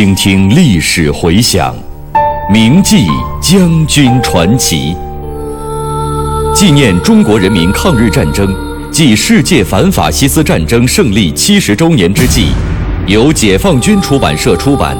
倾听历史回响，铭记将军传奇。纪念中国人民抗日战争暨世界反法西斯战争胜利七十周年之际，由解放军出版社出版、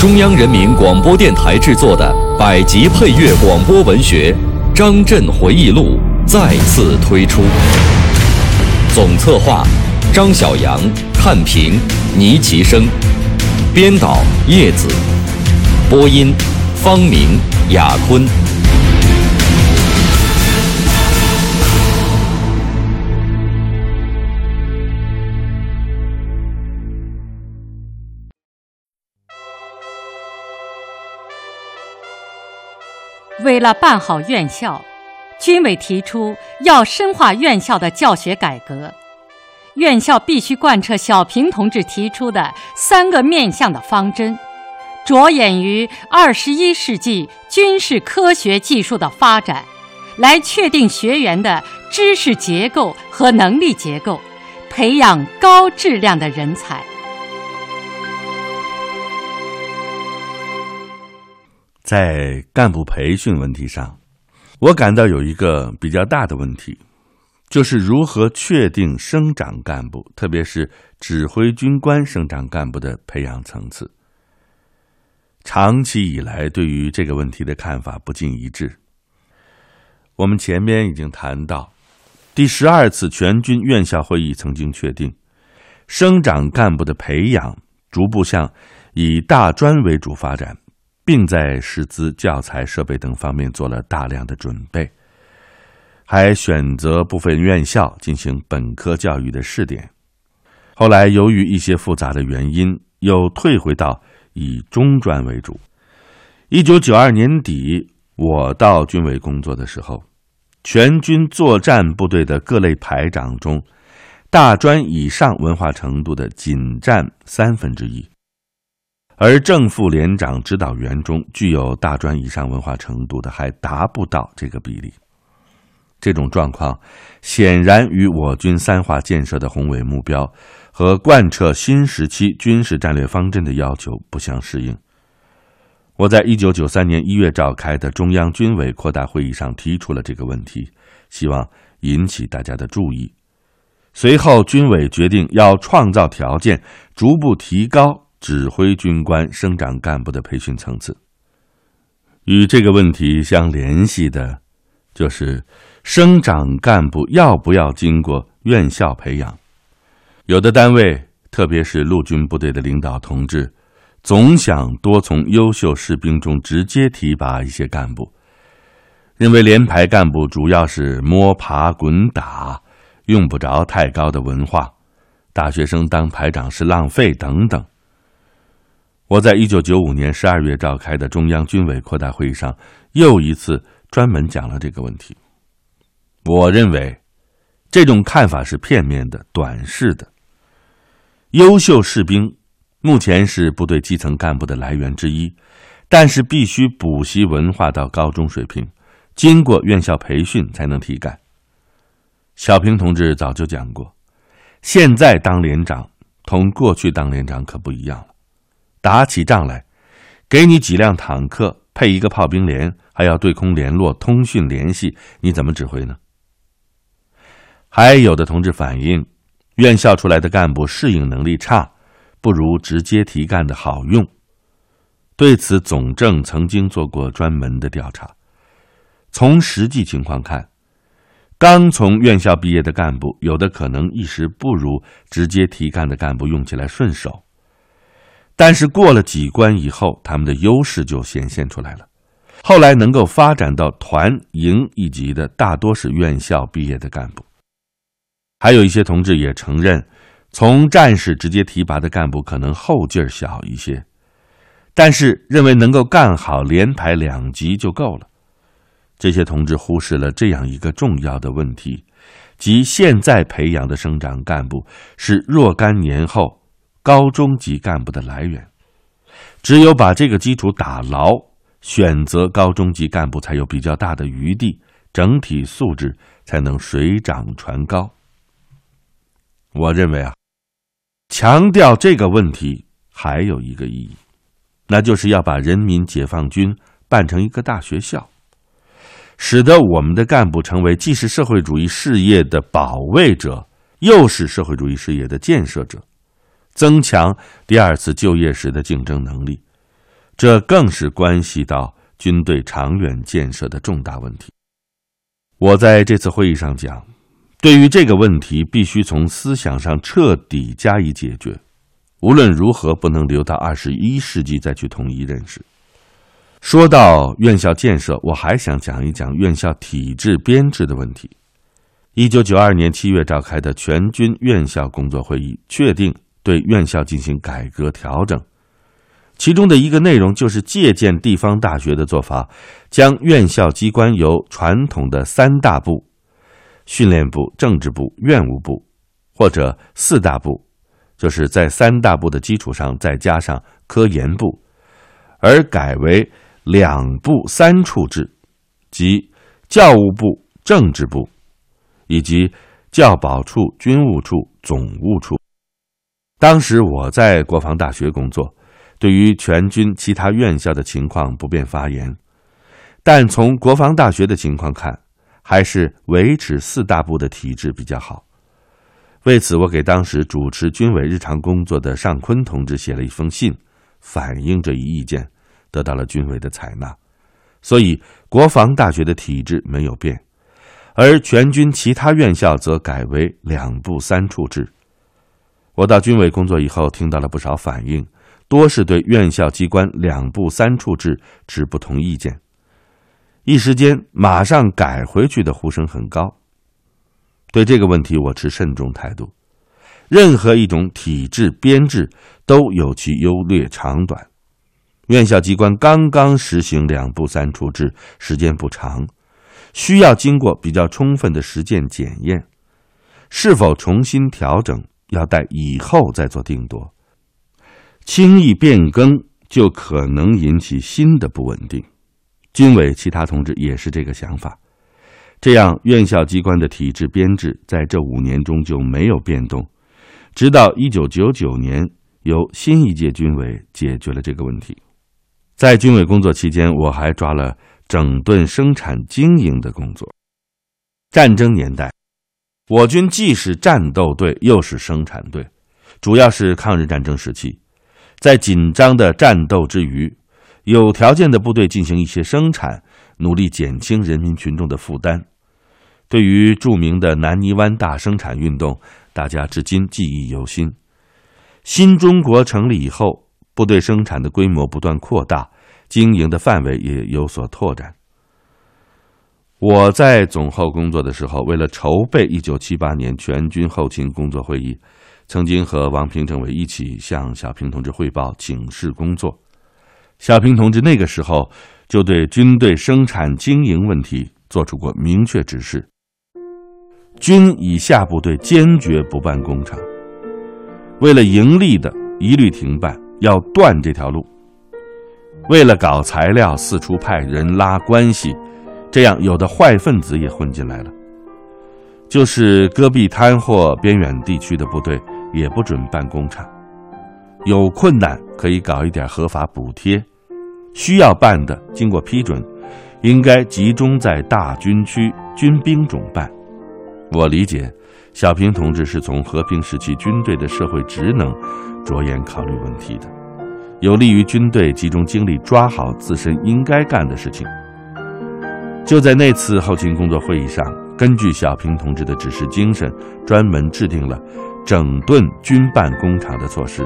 中央人民广播电台制作的百集配乐广播文学《张震回忆录》再次推出。总策划：张晓阳、看评：倪其生。编导叶子，播音方明、雅坤。为了办好院校，军委提出要深化院校的教学改革。院校必须贯彻小平同志提出的三个面向的方针，着眼于二十一世纪军事科学技术的发展，来确定学员的知识结构和能力结构，培养高质量的人才。在干部培训问题上，我感到有一个比较大的问题。就是如何确定生长干部，特别是指挥军官生长干部的培养层次。长期以来，对于这个问题的看法不尽一致。我们前面已经谈到，第十二次全军院校会议曾经确定，生长干部的培养逐步向以大专为主发展，并在师资、教材、设备等方面做了大量的准备。还选择部分院校进行本科教育的试点，后来由于一些复杂的原因，又退回到以中专为主。一九九二年底，我到军委工作的时候，全军作战部队的各类排长中，大专以上文化程度的仅占三分之一，而正副连长、指导员中具有大专以上文化程度的还达不到这个比例。这种状况显然与我军三化建设的宏伟目标和贯彻新时期军事战略方针的要求不相适应。我在一九九三年一月召开的中央军委扩大会议上提出了这个问题，希望引起大家的注意。随后，军委决定要创造条件，逐步提高指挥军官生长干部的培训层次。与这个问题相联系的，就是。生长干部要不要经过院校培养？有的单位，特别是陆军部队的领导同志，总想多从优秀士兵中直接提拔一些干部，认为连排干部主要是摸爬滚打，用不着太高的文化，大学生当排长是浪费等等。我在一九九五年十二月召开的中央军委扩大会议上，又一次专门讲了这个问题。我认为，这种看法是片面的、短视的。优秀士兵目前是部队基层干部的来源之一，但是必须补习文化到高中水平，经过院校培训才能提干。小平同志早就讲过，现在当连长同过去当连长可不一样了。打起仗来，给你几辆坦克，配一个炮兵连，还要对空联络、通讯联系，你怎么指挥呢？还有的同志反映，院校出来的干部适应能力差，不如直接提干的好用。对此，总政曾经做过专门的调查。从实际情况看，刚从院校毕业的干部，有的可能一时不如直接提干的干部用起来顺手，但是过了几关以后，他们的优势就显现出来了。后来能够发展到团、营一级的，大多是院校毕业的干部。还有一些同志也承认，从战士直接提拔的干部可能后劲儿小一些，但是认为能够干好连排两级就够了。这些同志忽视了这样一个重要的问题，即现在培养的生长干部是若干年后高中级干部的来源，只有把这个基础打牢，选择高中级干部才有比较大的余地，整体素质才能水涨船高。我认为啊，强调这个问题还有一个意义，那就是要把人民解放军办成一个大学校，使得我们的干部成为既是社会主义事业的保卫者，又是社会主义事业的建设者，增强第二次就业时的竞争能力。这更是关系到军队长远建设的重大问题。我在这次会议上讲，对于这个问题，必须从思想上彻底加以解决。无论如何，不能留到二十一世纪再去统一认识。说到院校建设，我还想讲一讲院校体制编制的问题。一九九二年七月召开的全军院校工作会议，确定对院校进行改革调整。其中的一个内容就是借鉴地方大学的做法，将院校机关由传统的三大部——训练部、政治部、院务部，或者四大部。就是在三大部的基础上再加上科研部，而改为两部三处制，即教务部、政治部，以及教保处、军务处、总务处。当时我在国防大学工作，对于全军其他院校的情况不便发言，但从国防大学的情况看，还是维持四大部的体制比较好。为此，我给当时主持军委日常工作的尚昆同志写了一封信，反映这一意见，得到了军委的采纳。所以，国防大学的体制没有变，而全军其他院校则改为两部三处制。我到军委工作以后，听到了不少反映，多是对院校机关两部三处制持不同意见。一时间，马上改回去的呼声很高。对这个问题，我持慎重态度。任何一种体制编制都有其优劣长短。院校机关刚刚实行两部三处制，时间不长，需要经过比较充分的实践检验。是否重新调整，要待以后再做定夺。轻易变更，就可能引起新的不稳定。军委其他同志也是这个想法。这样，院校机关的体制编制在这五年中就没有变动，直到一九九九年，由新一届军委解决了这个问题。在军委工作期间，我还抓了整顿生产经营的工作。战争年代，我军既是战斗队，又是生产队，主要是抗日战争时期，在紧张的战斗之余，有条件的部队进行一些生产，努力减轻人民群众的负担。对于著名的南泥湾大生产运动，大家至今记忆犹新。新中国成立以后，部队生产的规模不断扩大，经营的范围也有所拓展。我在总后工作的时候，为了筹备一九七八年全军后勤工作会议，曾经和王平政委一起向小平同志汇报请示工作。小平同志那个时候就对军队生产经营问题作出过明确指示。军以下部队坚决不办工厂，为了盈利的一律停办，要断这条路。为了搞材料，四处派人拉关系，这样有的坏分子也混进来了。就是戈壁滩或边远地区的部队，也不准办工厂。有困难可以搞一点合法补贴，需要办的，经过批准，应该集中在大军区军兵种办。我理解，小平同志是从和平时期军队的社会职能着眼考虑问题的，有利于军队集中精力抓好自身应该干的事情。就在那次后勤工作会议上，根据小平同志的指示精神，专门制定了整顿军办工厂的措施。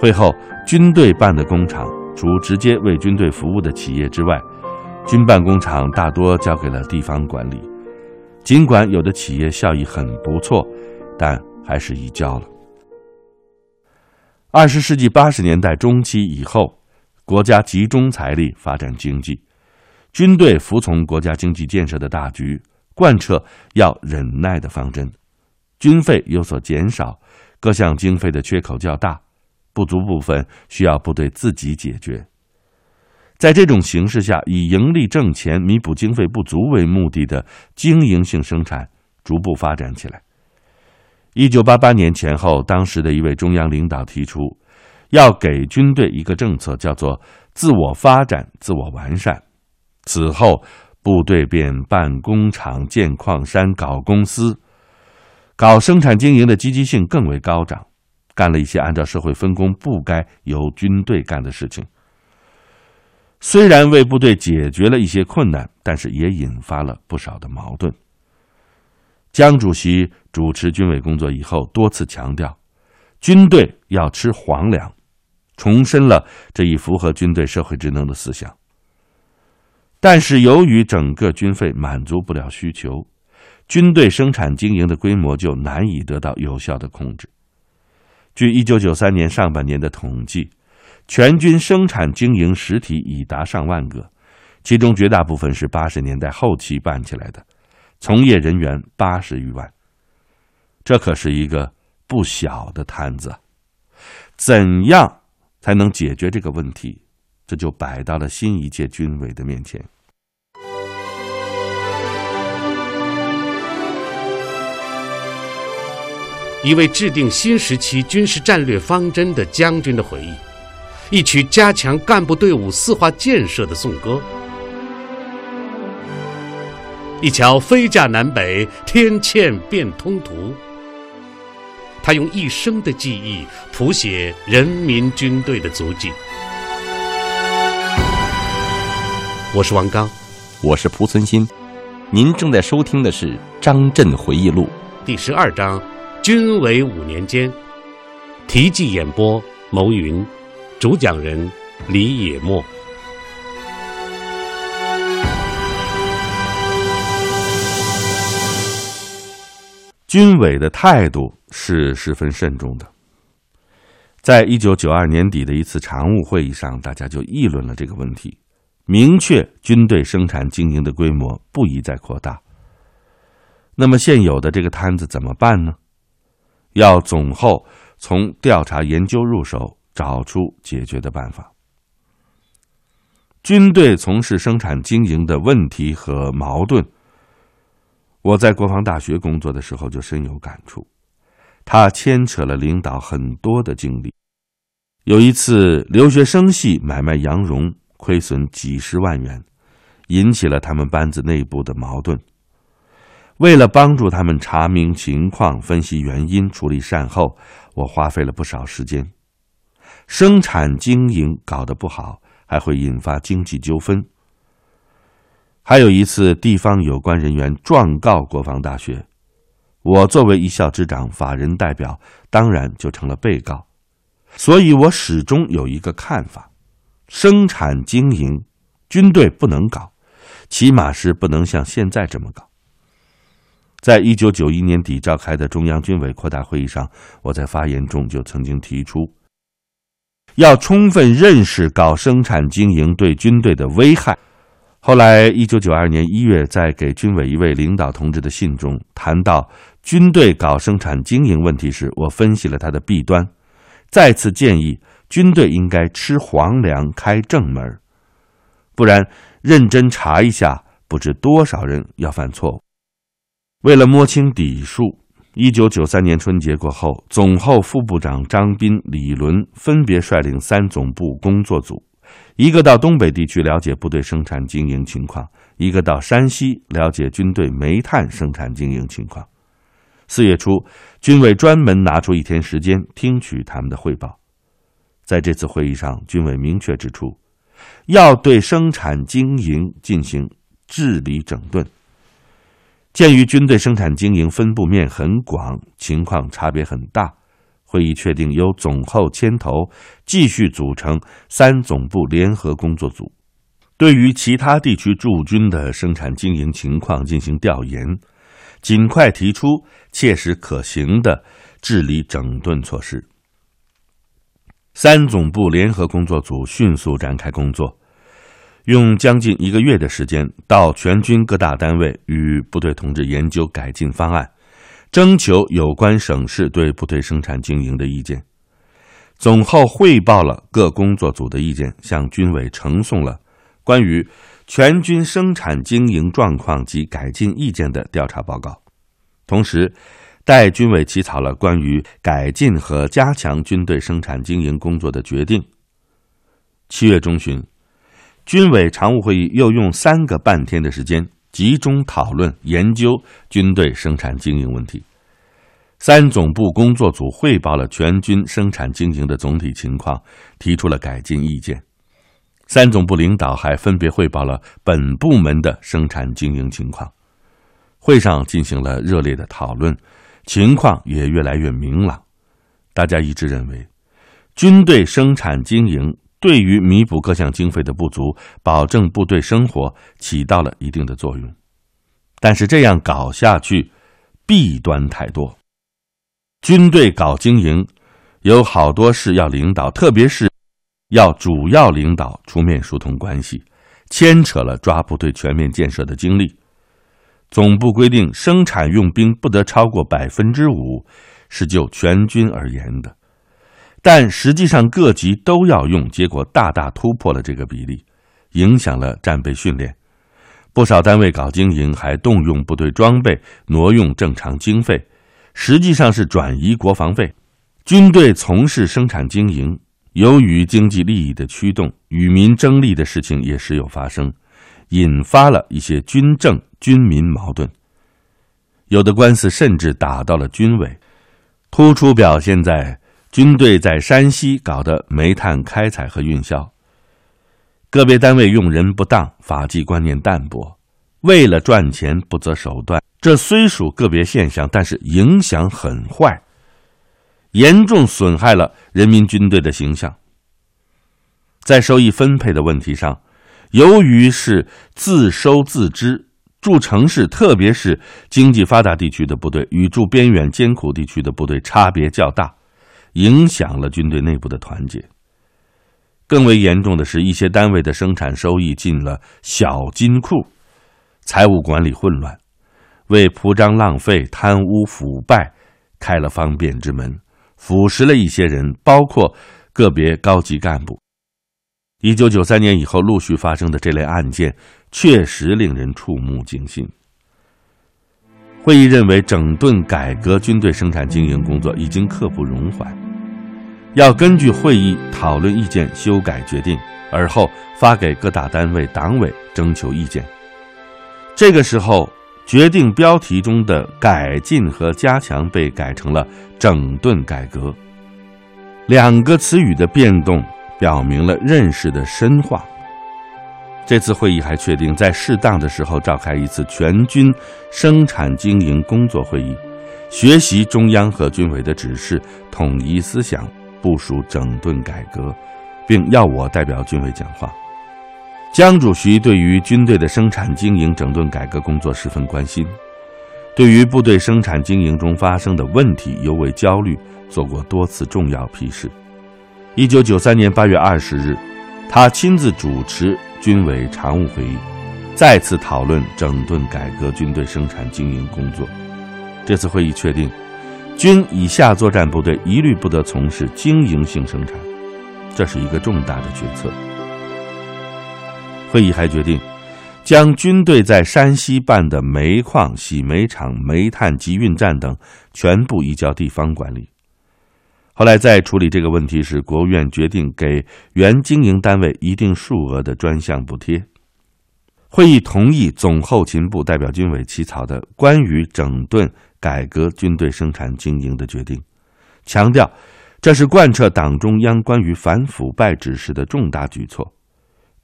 会后，军队办的工厂除直接为军队服务的企业之外，军办工厂大多交给了地方管理。尽管有的企业效益很不错，但还是移交了。二十世纪八十年代中期以后，国家集中财力发展经济，军队服从国家经济建设的大局，贯彻要忍耐的方针，军费有所减少，各项经费的缺口较大，不足部分需要部队自己解决。在这种形势下，以盈利挣钱、弥补经费不足为目的的经营性生产逐步发展起来。一九八八年前后，当时的一位中央领导提出，要给军队一个政策，叫做自我发展、自我完善。此后，部队便办工厂、建矿山、搞公司，搞生产经营的积极性更为高涨，干了一些按照社会分工不该由军队干的事情。虽然为部队解决了一些困难，但是也引发了不少的矛盾。江主席主持军委工作以后，多次强调，军队要吃皇粮，重申了这一符合军队社会职能的思想。但是，由于整个军费满足不了需求，军队生产经营的规模就难以得到有效的控制。据一九九三年上半年的统计。全军生产经营实体已达上万个，其中绝大部分是八十年代后期办起来的，从业人员八十余万。这可是一个不小的摊子，怎样才能解决这个问题？这就摆到了新一届军委的面前。一位制定新时期军事战略方针的将军的回忆。一曲加强干部队伍四化建设的颂歌，一桥飞架南北，天堑变通途。他用一生的记忆谱写人民军队的足迹。我是王刚，我是蒲存昕，您正在收听的是《张震回忆录》第十二章：军委五年间。题记演播：牟云。主讲人李野墨。军委的态度是十分慎重的。在一九九二年底的一次常务会议上，大家就议论了这个问题，明确军队生产经营的规模不宜再扩大。那么现有的这个摊子怎么办呢？要总后从调查研究入手。找出解决的办法。军队从事生产经营的问题和矛盾，我在国防大学工作的时候就深有感触。它牵扯了领导很多的精力。有一次，留学生系买卖羊绒，亏损几十万元，引起了他们班子内部的矛盾。为了帮助他们查明情况、分析原因、处理善后，我花费了不少时间。生产经营搞得不好，还会引发经济纠纷。还有一次，地方有关人员状告国防大学，我作为一校之长、法人代表，当然就成了被告。所以我始终有一个看法：生产经营，军队不能搞，起码是不能像现在这么搞。在一九九一年底召开的中央军委扩大会议上，我在发言中就曾经提出。要充分认识搞生产经营对军队的危害。后来，一九九二年一月，在给军委一位领导同志的信中谈到军队搞生产经营问题时，我分析了他的弊端，再次建议军队应该吃皇粮、开正门，不然认真查一下，不知多少人要犯错误。为了摸清底数。一九九三年春节过后，总后副部长张斌、李伦分别率领三总部工作组，一个到东北地区了解部队生产经营情况，一个到山西了解军队煤炭生产经营情况。四月初，军委专门拿出一天时间听取他们的汇报。在这次会议上，军委明确指出，要对生产经营进行治理整顿。鉴于军队生产经营分布面很广，情况差别很大，会议确定由总后牵头，继续组成三总部联合工作组，对于其他地区驻军的生产经营情况进行调研，尽快提出切实可行的治理整顿措施。三总部联合工作组迅速展开工作。用将近一个月的时间，到全军各大单位与部队同志研究改进方案，征求有关省市对部队生产经营的意见。总后汇报了各工作组的意见，向军委呈送了关于全军生产经营状况及改进意见的调查报告。同时，代军委起草了关于改进和加强军队生产经营工作的决定。七月中旬，军委常务会议又用三个半天的时间集中讨论研究军队生产经营问题。三总部工作组汇报了全军生产经营的总体情况，提出了改进意见。三总部领导还分别汇报了本部门的生产经营情况。会上进行了热烈的讨论，情况也越来越明朗。大家一致认为，军队生产经营对于弥补各项经费的不足、保证部队生活起到了一定的作用。但是这样搞下去，弊端太多。军队搞经营，有好多事要领导，特别是要主要领导出面疏通关系，牵扯了抓部队全面建设的精力。总部规定，生产用兵不得超过百分之五，是就全军而言的。但实际上各级都要用，结果大大突破了这个比例，影响了战备训练。不少单位搞经营，还动用部队装备，挪用正常经费，实际上是转移国防费。军队从事生产经营，由于经济利益的驱动，与民争利的事情也时有发生。引发了一些军政军民矛盾，有的官司甚至打到了军委，突出表现在军队在山西搞的煤炭开采和运销，个别单位用人不当，法纪观念淡薄，为了赚钱不择手段。这虽属个别现象，但是影响很坏，严重损害了人民军队的形象。在收益分配的问题上。由于是自收自支，驻城市特别是经济发达地区的部队与驻边远艰苦地区的部队差别较大，影响了军队内部的团结。更为严重的是，一些单位的生产收益进了小金库，财务管理混乱，为铺张浪费、贪污腐败开了方便之门，腐蚀了一些人，包括个别高级干部。一九九三年以后陆续发生的这类案件，确实令人触目惊心。会议认为，整顿改革军队生产经营工作已经刻不容缓，要根据会议讨论意见修改决定，而后发给各大单位党委征求意见。这个时候，决定标题中的“改进和加强”被改成了“整顿改革”，两个词语的变动。表明了认识的深化。这次会议还确定，在适当的时候召开一次全军生产经营工作会议，学习中央和军委的指示，统一思想，部署整顿改革，并要我代表军委讲话。江主席对于军队的生产经营整顿改革工作十分关心，对于部队生产经营中发生的问题尤为焦虑，做过多次重要批示。一九九三年八月二十日，他亲自主持军委常务会议，再次讨论整顿改革军队生产经营工作。这次会议确定，军以下作战部队一律不得从事经营性生产，这是一个重大的决策。会议还决定，将军队在山西办的煤矿、洗煤厂、煤炭集运站等全部移交地方管理。后来在处理这个问题时，国务院决定给原经营单位一定数额的专项补贴。会议同意总后勤部代表军委起草的关于整顿改革军队生产经营的决定，强调这是贯彻党中央关于反腐败指示的重大举措，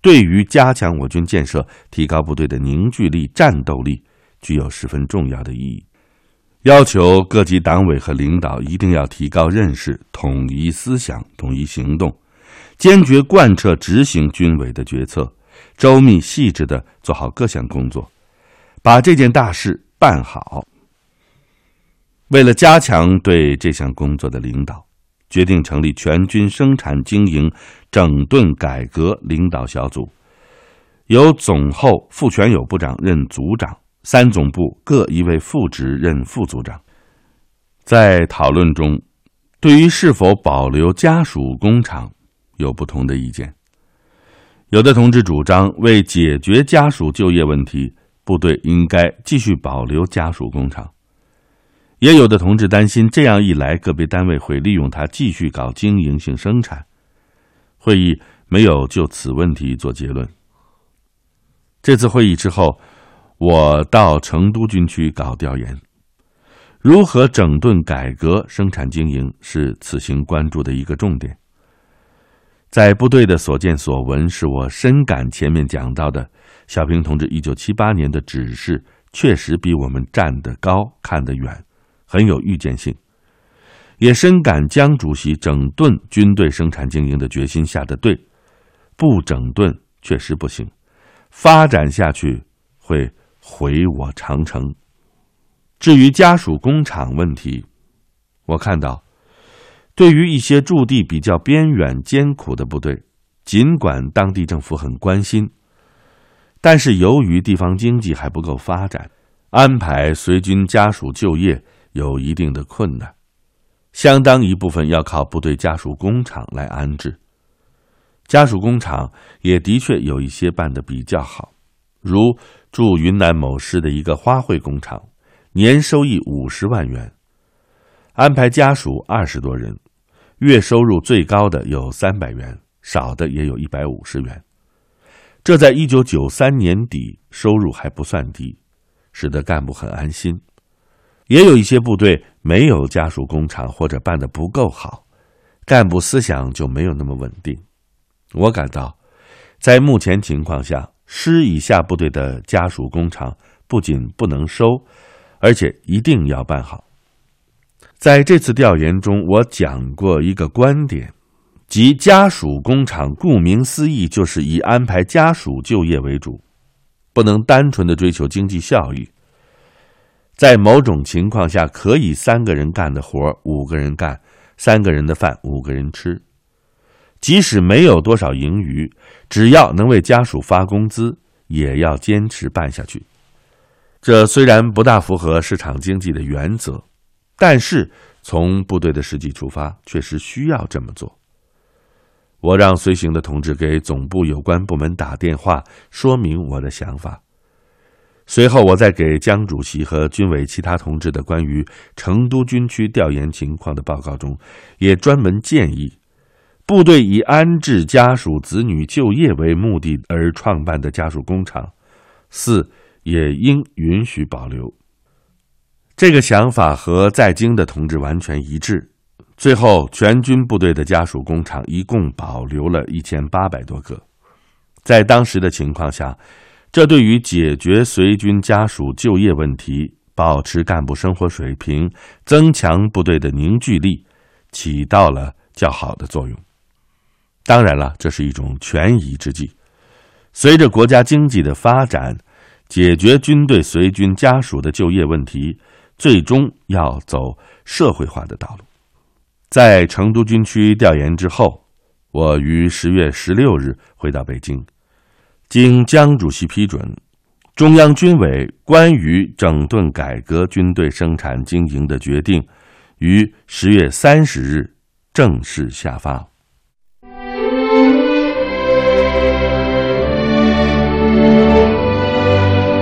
对于加强我军建设、提高部队的凝聚力、战斗力具有十分重要的意义。要求各级党委和领导一定要提高认识、统一思想、统一行动，坚决贯彻执行军委的决策，周密细致的做好各项工作，把这件大事办好。为了加强对这项工作的领导，决定成立全军生产经营整顿改革领导小组，由总后傅全友部长任组长。三总部各一位副职任副组长，在讨论中，对于是否保留家属工厂有不同的意见。有的同志主张，为解决家属就业问题，部队应该继续保留家属工厂；也有的同志担心，这样一来，个别单位会利用它继续搞经营性生产。会议没有就此问题做结论。这次会议之后，我到成都军区搞调研，如何整顿改革生产经营是此行关注的一个重点。在部队的所见所闻，使我深感前面讲到的小平同志一九七八年的指示确实比我们站得高、看得远。很有预见性，也深感江主席整顿军队生产经营的决心下的对，不整顿确实不行，发展下去会毁我长城。至于家属工厂问题，我看到，对于一些驻地比较边远、艰苦的部队，尽管当地政府很关心，但是由于地方经济还不够发展，安排随军家属就业。有一定的困难，相当一部分要靠部队家属工厂来安置。家属工厂也的确有一些办得比较好，如驻云南某市的一个花卉工厂，年收益五十万元，安排家属二十多人，月收入最高的有三百元，少的也有一百五十元。这在一九九三年底收入还不算低，使得干部很安心。也有一些部队没有家属工厂或者办得不够好，干部思想就没有那么稳定。我感到，在目前情况下，师以下部队的家属工厂不仅不能收，而且一定要办好。在这次调研中，我讲过一个观点，即家属工厂顾名思义就是以安排家属就业为主，不能单纯的追求经济效益。在某种情况下，可以三个人干的活五个人干；三个人的饭，五个人吃。即使没有多少盈余，只要能为家属发工资，也要坚持办下去。这虽然不大符合市场经济的原则，但是从部队的实际出发，确实需要这么做。我让随行的同志给总部有关部门打电话，说明我的想法。随后，我在给江主席和军委其他同志的关于成都军区调研情况的报告中，也专门建议，部队以安置家属子女就业为目的而创办的家属工厂，四也应允许保留。这个想法和在京的同志完全一致。最后，全军部队的家属工厂一共保留了一千八百多个。在当时的情况下。这对于解决随军家属就业问题、保持干部生活水平、增强部队的凝聚力，起到了较好的作用。当然了，这是一种权宜之计。随着国家经济的发展，解决军队随军家属的就业问题，最终要走社会化的道路。在成都军区调研之后我于十月十六日回到北京经江主席批准中央军委关于整顿改革军队生产经营的决定于十月三十日正式下发。